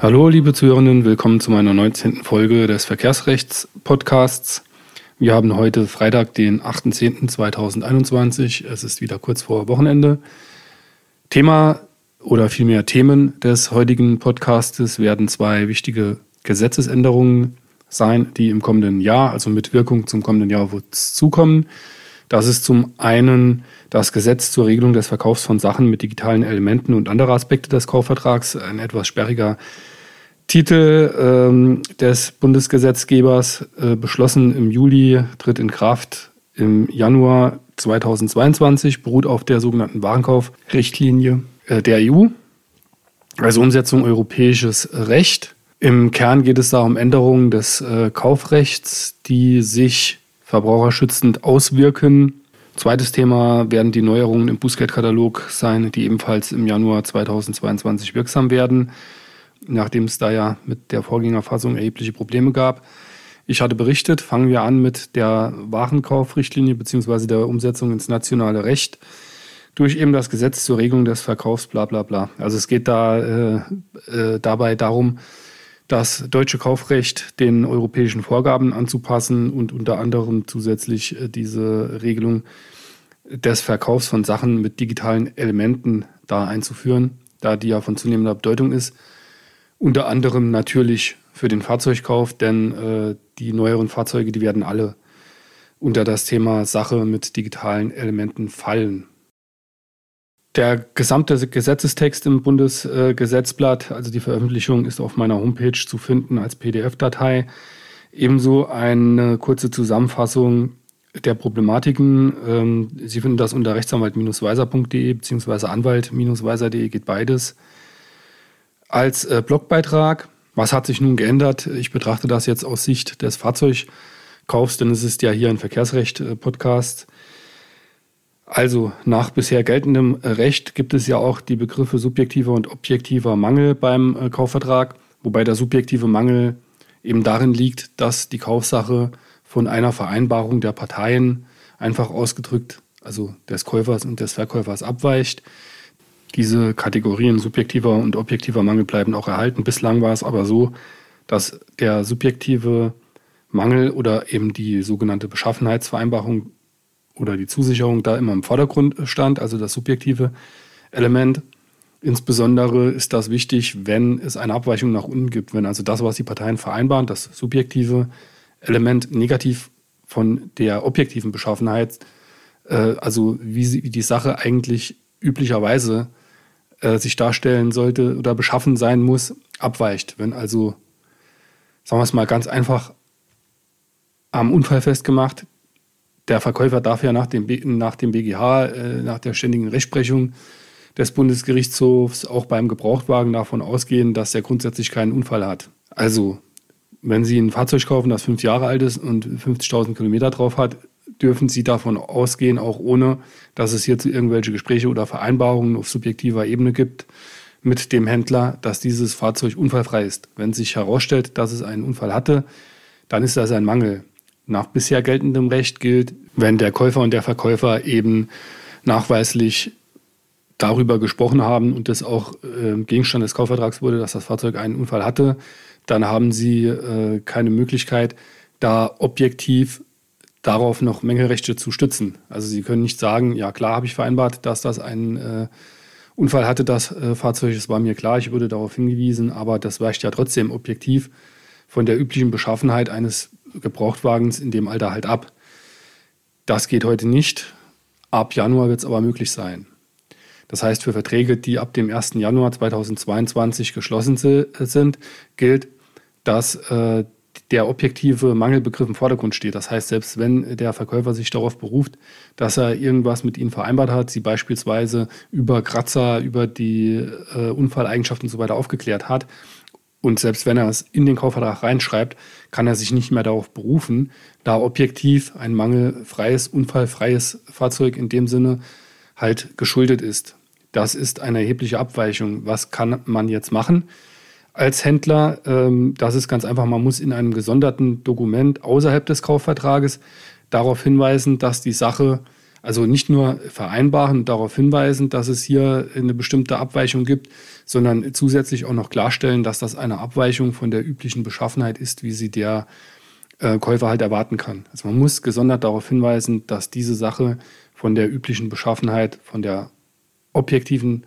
Hallo, liebe Zuhörerinnen, willkommen zu meiner 19. Folge des Verkehrsrechts-Podcasts. Wir haben heute Freitag, den 8.10.2021. Es ist wieder kurz vor Wochenende. Thema oder vielmehr Themen des heutigen Podcastes werden zwei wichtige Gesetzesänderungen sein, die im kommenden Jahr, also mit Wirkung zum kommenden Jahr, zukommen. Das ist zum einen das Gesetz zur Regelung des Verkaufs von Sachen mit digitalen Elementen und andere Aspekte des Kaufvertrags, ein etwas sperriger Titel ähm, des Bundesgesetzgebers, äh, beschlossen im Juli, tritt in Kraft im Januar 2022, beruht auf der sogenannten Warenkaufrichtlinie äh, der EU, also Umsetzung europäisches Recht. Im Kern geht es da um Änderungen des äh, Kaufrechts, die sich verbraucherschützend auswirken. Zweites Thema werden die Neuerungen im Bußgeldkatalog sein, die ebenfalls im Januar 2022 wirksam werden, nachdem es da ja mit der Vorgängerfassung erhebliche Probleme gab. Ich hatte berichtet, fangen wir an mit der Warenkaufrichtlinie bzw. der Umsetzung ins nationale Recht durch eben das Gesetz zur Regelung des Verkaufs, bla bla bla. Also es geht da äh, äh, dabei darum, das deutsche Kaufrecht den europäischen Vorgaben anzupassen und unter anderem zusätzlich äh, diese Regelung des Verkaufs von Sachen mit digitalen Elementen da einzuführen, da die ja von zunehmender Bedeutung ist. Unter anderem natürlich für den Fahrzeugkauf, denn äh, die neueren Fahrzeuge, die werden alle unter das Thema Sache mit digitalen Elementen fallen. Der gesamte Gesetzestext im Bundesgesetzblatt, also die Veröffentlichung, ist auf meiner Homepage zu finden als PDF-Datei. Ebenso eine kurze Zusammenfassung der Problematiken. Ähm, Sie finden das unter rechtsanwalt-weiser.de bzw. anwalt-weiser.de geht beides. Als äh, Blogbeitrag, was hat sich nun geändert? Ich betrachte das jetzt aus Sicht des Fahrzeugkaufs, denn es ist ja hier ein Verkehrsrecht-Podcast. Also nach bisher geltendem Recht gibt es ja auch die Begriffe subjektiver und objektiver Mangel beim äh, Kaufvertrag, wobei der subjektive Mangel eben darin liegt, dass die Kaufsache von einer Vereinbarung der Parteien einfach ausgedrückt, also des Käufers und des Verkäufers abweicht. Diese Kategorien subjektiver und objektiver Mangel bleiben auch erhalten. Bislang war es aber so, dass der subjektive Mangel oder eben die sogenannte Beschaffenheitsvereinbarung oder die Zusicherung da immer im Vordergrund stand, also das subjektive Element. Insbesondere ist das wichtig, wenn es eine Abweichung nach unten gibt, wenn also das, was die Parteien vereinbaren, das subjektive Element negativ von der objektiven Beschaffenheit, äh, also wie, sie, wie, die Sache eigentlich üblicherweise äh, sich darstellen sollte oder beschaffen sein muss, abweicht. Wenn also, sagen wir es mal ganz einfach, am Unfall festgemacht, der Verkäufer darf ja nach dem, nach dem BGH, äh, nach der ständigen Rechtsprechung des Bundesgerichtshofs auch beim Gebrauchtwagen davon ausgehen, dass er grundsätzlich keinen Unfall hat. Also, wenn Sie ein Fahrzeug kaufen, das fünf Jahre alt ist und 50.000 Kilometer drauf hat, dürfen Sie davon ausgehen, auch ohne, dass es hierzu irgendwelche Gespräche oder Vereinbarungen auf subjektiver Ebene gibt mit dem Händler, dass dieses Fahrzeug unfallfrei ist. Wenn sich herausstellt, dass es einen Unfall hatte, dann ist das ein Mangel. Nach bisher geltendem Recht gilt, wenn der Käufer und der Verkäufer eben nachweislich darüber gesprochen haben und das auch äh, Gegenstand des Kaufvertrags wurde, dass das Fahrzeug einen Unfall hatte, dann haben sie äh, keine Möglichkeit, da objektiv darauf noch Mängelrechte zu stützen. Also sie können nicht sagen, ja klar habe ich vereinbart, dass das ein äh, Unfall hatte, das äh, Fahrzeug, es war mir klar, ich wurde darauf hingewiesen, aber das weicht ja trotzdem objektiv von der üblichen Beschaffenheit eines Gebrauchtwagens in dem Alter halt ab. Das geht heute nicht. Ab Januar wird es aber möglich sein. Das heißt, für Verträge, die ab dem 1. Januar 2022 geschlossen sind, gilt, dass äh, der objektive Mangelbegriff im Vordergrund steht. Das heißt, selbst wenn der Verkäufer sich darauf beruft, dass er irgendwas mit Ihnen vereinbart hat, Sie beispielsweise über Kratzer, über die äh, Unfalleigenschaften und so aufgeklärt hat, und selbst wenn er es in den Kaufvertrag reinschreibt, kann er sich nicht mehr darauf berufen, da objektiv ein mangelfreies, unfallfreies Fahrzeug in dem Sinne halt geschuldet ist. Das ist eine erhebliche Abweichung. Was kann man jetzt machen als Händler? Ähm, das ist ganz einfach, man muss in einem gesonderten Dokument außerhalb des Kaufvertrages darauf hinweisen, dass die Sache Also nicht nur vereinbaren und darauf hinweisen, dass es hier eine bestimmte Abweichung gibt, sondern zusätzlich auch noch klarstellen, dass das eine Abweichung von der üblichen Beschaffenheit ist, wie sie der äh, Käufer halt erwarten kann. Also man muss gesondert darauf hinweisen, dass diese Sache von der üblichen Beschaffenheit, von der objektiven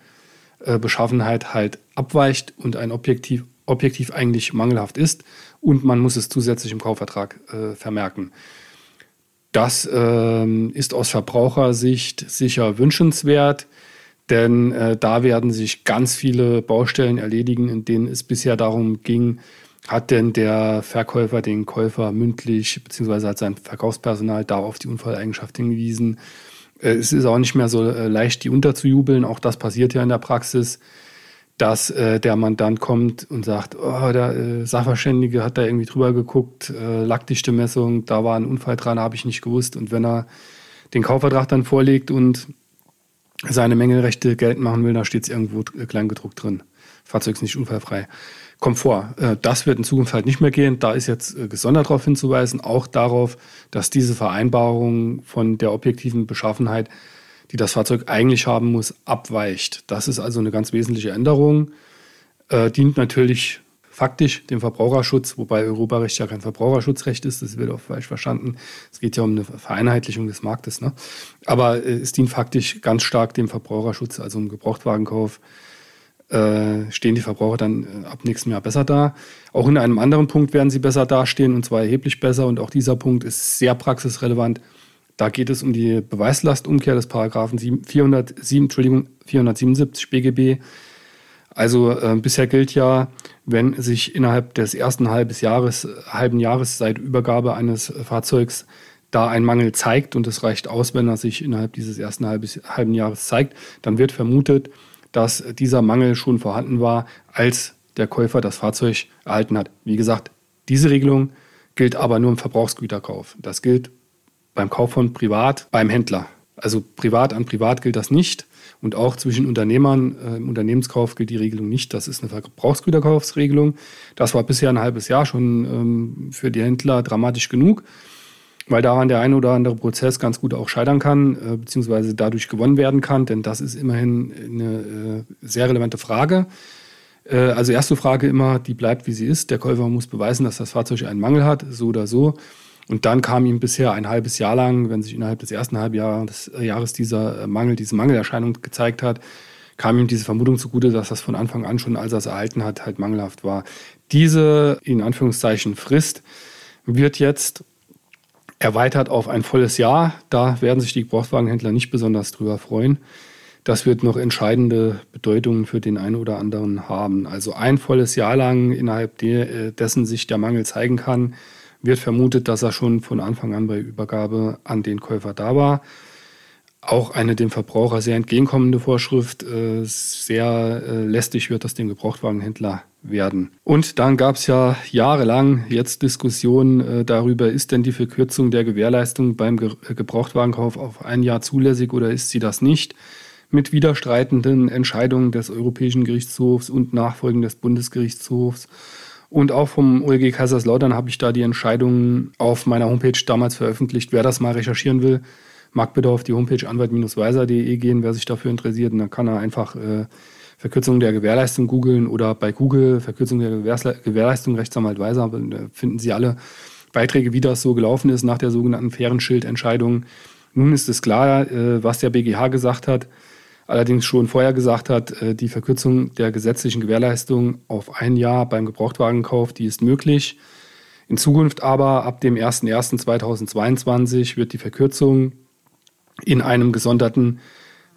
äh, Beschaffenheit halt abweicht und ein objektiv, objektiv eigentlich mangelhaft ist und man muss es zusätzlich im Kaufvertrag äh, vermerken. Das ähm, ist aus Verbrauchersicht sicher wünschenswert, denn äh, da werden sich ganz viele Baustellen erledigen, in denen es bisher darum ging, hat denn der Verkäufer den Käufer mündlich bzw. hat sein Verkaufspersonal da auf die Unfalleigenschaft hingewiesen. Äh, es ist auch nicht mehr so äh, leicht, die unterzujubeln. Auch das passiert ja in der Praxis, dass äh, der Mandant kommt und sagt, oh, der äh, Sachverständige hat da irgendwie drüber geguckt, äh, Lackdichte-Messung, da war ein Unfall dran, habe ich nicht gewusst. Und wenn er den Kaufvertrag dann vorlegt und seine Mängelrechte geltend machen will, da steht es irgendwo kleingedruckt drin. Fahrzeug ist nicht unfallfrei. Komfort. Äh, das wird in Zukunft halt nicht mehr gehen. Da ist jetzt äh, gesondert darauf hinzuweisen, auch darauf, dass diese Vereinbarung von der objektiven Beschaffenheit, die das Fahrzeug eigentlich haben muss, abweicht. Das ist also eine ganz wesentliche Änderung. Äh, dient natürlich faktisch dem Verbraucherschutz, wobei Europarecht ja kein Verbraucherschutzrecht ist, das wird auch falsch verstanden. Es geht ja um eine Vereinheitlichung des Marktes. Ne? Aber äh, es dient faktisch ganz stark dem Verbraucherschutz, also um Gebrauchtwagenkauf äh, stehen die Verbraucher dann äh, ab nächstem Jahr besser da. Auch in einem anderen Punkt werden sie besser dastehen und zwar erheblich besser. Und auch dieser Punkt ist sehr praxisrelevant. Da geht es um die Beweislastumkehr des Paragraphen 407, Entschuldigung, 477 BGB. Also äh, bisher gilt ja, wenn sich innerhalb des ersten halbes Jahres, halben Jahres seit Übergabe eines Fahrzeugs da ein Mangel zeigt und es reicht aus, wenn er sich innerhalb dieses ersten halbes, halben Jahres zeigt, dann wird vermutet, dass dieser Mangel schon vorhanden war, als der Käufer das Fahrzeug erhalten hat. Wie gesagt, diese Regelung gilt aber nur im Verbrauchsgüterkauf. Das gilt beim Kauf von Privat beim Händler. Also privat an privat gilt das nicht. Und auch zwischen Unternehmern äh, im Unternehmenskauf gilt die Regelung nicht. Das ist eine Verbrauchsgüterkaufsregelung. Das war bisher ein halbes Jahr schon ähm, für die Händler dramatisch genug weil daran der ein oder andere Prozess ganz gut auch scheitern kann, äh, beziehungsweise dadurch gewonnen werden kann, denn das ist immerhin eine äh, sehr relevante Frage. Äh, also erste Frage immer, die bleibt wie sie ist. Der Käufer muss beweisen, dass das Fahrzeug einen Mangel hat, so oder so. Und dann kam ihm bisher ein halbes Jahr lang, wenn sich innerhalb des ersten Halbjahres des Jahres dieser Mangel, diese Mangelerscheinung gezeigt hat, kam ihm diese Vermutung zugute, dass das von Anfang an schon, als er es erhalten hat, halt mangelhaft war. Diese, in Anführungszeichen, Frist wird jetzt erweitert auf ein volles Jahr. Da werden sich die Gebrauchtwagenhändler nicht besonders drüber freuen. Das wird noch entscheidende Bedeutungen für den einen oder anderen haben. Also ein volles Jahr lang, innerhalb äh, dessen sich der Mangel zeigen kann, wird vermutet, dass er schon von Anfang an bei Übergabe an den Käufer da war. Auch eine dem Verbraucher sehr entgegenkommende Vorschrift. Äh, sehr äh, lästig wird das dem Gebrauchtwagenhändler werden. Und dann gab es ja jahrelang jetzt Diskussionen äh, darüber, ist denn die Verkürzung der Gewährleistung beim Ge Gebrauchtwagenkauf auf ein Jahr zulässig oder ist sie das nicht? Mit widerstreitenden Entscheidungen des Europäischen Gerichtshofs und Nachfolgen des Bundesgerichtshofs. Und auch vom OLG Kaiserslautern habe ich da die Entscheidungen auf meiner Homepage damals veröffentlicht. Wer das mal recherchieren will, mag bitte auf die Homepage anwalt-weiser.de gehen, wer sich dafür interessiert. Und dann kann er einfach äh, Verkürzung der Gewährleistung googeln oder bei Google Verkürzung der Gewährleistung Rechtsanwalt Weiser, da finden Sie alle Beiträge, wie das so gelaufen ist nach der sogenannten fairen Schildentscheidung. Nun ist es klar, äh, was der BGH gesagt hat, allerdings schon vorher gesagt hat, äh, die Verkürzung der gesetzlichen Gewährleistung auf ein Jahr beim Gebrauchtwagenkauf, die ist möglich. In Zukunft aber ab dem 01.01.2022 wird die Verkürzung in einem gesonderten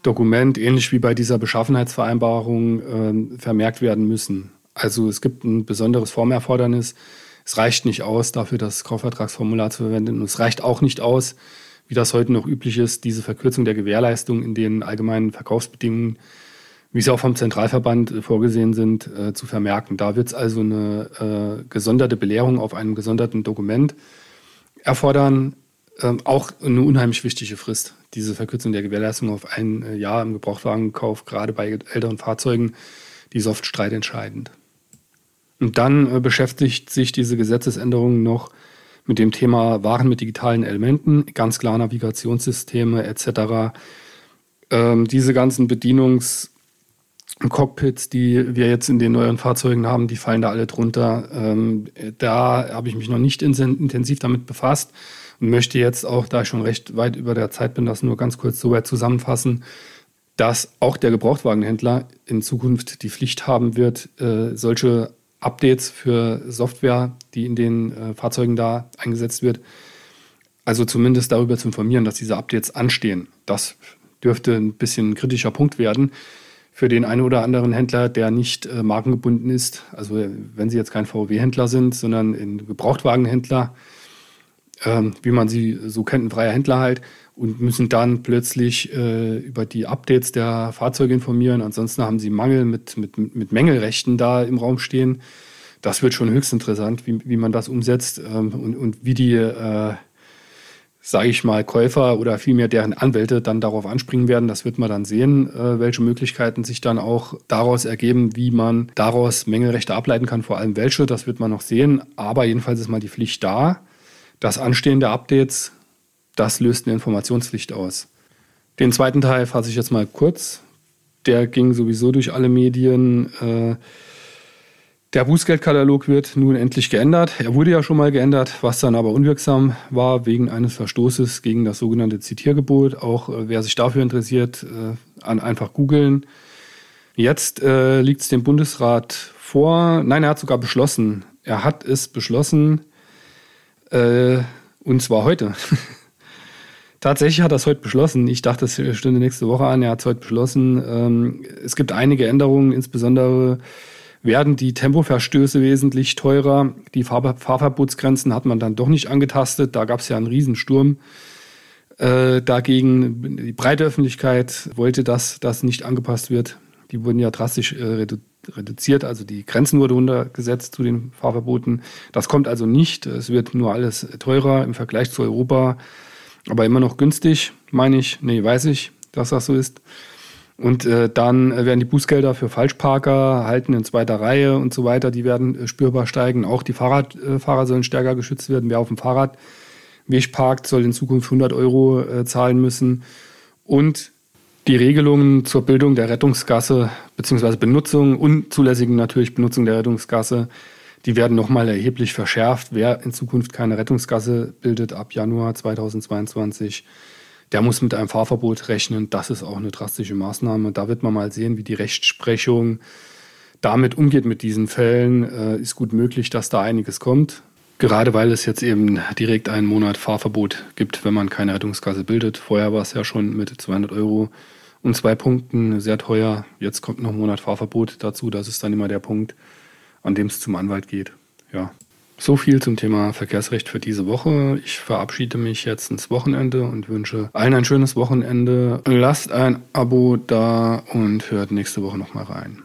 Dokument, ähnlich wie bei dieser Beschaffenheitsvereinbarung, äh, vermerkt werden müssen. Also es gibt ein besonderes Formerfordernis. Es reicht nicht aus, dafür das Kaufvertragsformular zu verwenden. Und es reicht auch nicht aus, wie das heute noch üblich ist, diese Verkürzung der Gewährleistung in den allgemeinen Verkaufsbedingungen, wie sie auch vom Zentralverband äh, vorgesehen sind, äh, zu vermerken. Da wird es also eine äh, gesonderte Belehrung auf einem gesonderten Dokument erfordern. Ähm, auch eine unheimlich wichtige Frist, diese Verkürzung der Gewährleistung auf ein äh, Jahr im Gebrauchtwagenkauf, gerade bei älteren Fahrzeugen, die ist oft streitentscheidend. Und dann äh, beschäftigt sich diese Gesetzesänderung noch mit dem Thema Waren mit digitalen Elementen, ganz klar Navigationssysteme etc. Ähm, diese ganzen Bedienungscockpits, die wir jetzt in den neuen Fahrzeugen haben, die fallen da alle drunter. Ähm, da habe ich mich noch nicht intensiv damit befasst und möchte jetzt auch, da ich schon recht weit über der Zeit bin, das nur ganz kurz so weit zusammenfassen, dass auch der Gebrauchtwagenhändler in Zukunft die Pflicht haben wird, äh, solche Updates für Software, die in den äh, Fahrzeugen da eingesetzt wird, also zumindest darüber zu informieren, dass diese Updates anstehen. Das dürfte ein bisschen ein kritischer Punkt werden für den einen oder anderen Händler, der nicht äh, markengebunden ist. Also wenn Sie jetzt kein VW-Händler sind, sondern ein Gebrauchtwagenhändler, ähm, wie man sie so kennt, ein freier Händler halt, und müssen dann plötzlich äh, über die Updates der Fahrzeuge informieren. Ansonsten haben sie Mangel mit, mit, mit Mängelrechten da im Raum stehen. Das wird schon höchst interessant, wie, wie man das umsetzt ähm, und, und wie die, äh, sage ich mal, Käufer oder vielmehr deren Anwälte dann darauf anspringen werden. Das wird man dann sehen, äh, welche Möglichkeiten sich dann auch daraus ergeben, wie man daraus Mängelrechte ableiten kann, vor allem welche, das wird man noch sehen. Aber jedenfalls ist mal die Pflicht da. Das Anstehen der Updates das löst eine Informationspflicht aus. Den zweiten Teil fasse ich jetzt mal kurz. Der ging sowieso durch alle Medien. Äh, der Bußgeldkatalog wird nun endlich geändert. Er wurde ja schon mal geändert, was dann aber unwirksam war wegen eines Verstoßes gegen das sogenannte Zitiergebot. Auch äh, wer sich dafür interessiert, äh, einfach googeln. Jetzt liegt es dem Bundesrat vor. Nein, er hat sogar beschlossen. Er hat es beschlossen. Äh, und zwar heute. Tatsächlich hat er es heute beschlossen. Ich dachte, es stünde nächste Woche an. Er hat es heute beschlossen. Ähm, es gibt einige Änderungen, insbesondere werden die Tempoverstöße wesentlich teurer. Die Fahr Fahrverbotsgrenzen hat man dann doch nicht angetastet. Da gab es ja einen Riesensturm. Äh, dagegen, die breite Öffentlichkeit wollte, dass das nicht angepasst wird. Die wurden ja drastisch äh, redu reduziert, also die Grenzen wurden runtergesetzt zu den Fahrverboten. Das kommt also nicht. Es wird nur alles teurer im Vergleich zu Europa aber immer noch günstig, meine ich. Nee, weiß ich, dass das so ist. Und äh, dann werden die Bußgelder für Falschparker, Halten in zweiter Reihe und so weiter, die werden äh, spürbar steigen. Auch die Fahrradfahrer äh, sollen stärker geschützt werden. Wer auf dem Fahrradweg parkt, soll in Zukunft 100 Euro äh, zahlen müssen. Und die Regelungen zur Bildung der Rettungsgasse bzw. Benutzung, unzulässigen natürlich Benutzung der Rettungsgasse, die werden nochmal erheblich verschärft. Wer in Zukunft keine Rettungsgasse bildet ab Januar 2022, der muss mit einem Fahrverbot rechnen. Das ist auch eine drastische Maßnahme. Da wird man mal sehen, wie die Rechtsprechung damit umgeht mit diesen Fällen. Äh, ist gut möglich, dass da einiges kommt. Gerade weil es jetzt eben direkt einen Monat Fahrverbot gibt, wenn man keine Rettungsgasse bildet. Vorher war es ja schon mit 200 Euro und zwei Punkten sehr teuer. Jetzt kommt noch ein Monat Fahrverbot dazu. Das ist dann immer der Punkt an dem es zum Anwalt geht. Ja. So viel zum Thema Verkehrsrecht für diese Woche. Ich verabschiede mich jetzt ins Wochenende und wünsche allen ein schönes Wochenende. Lasst ein Abo da und hört nächste Woche nochmal rein.